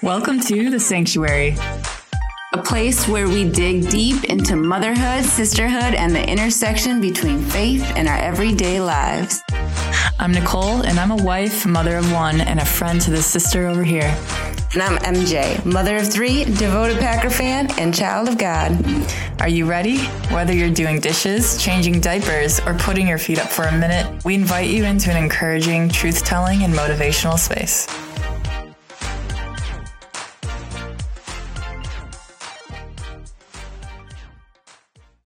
Welcome to The Sanctuary, a place where we dig deep into motherhood, sisterhood, and the intersection between faith and our everyday lives. I'm Nicole, and I'm a wife, mother of one, and a friend to the sister over here. And I'm MJ, mother of three, devoted Packer fan, and child of God. Are you ready? Whether you're doing dishes, changing diapers, or putting your feet up for a minute, we invite you into an encouraging, truth telling, and motivational space.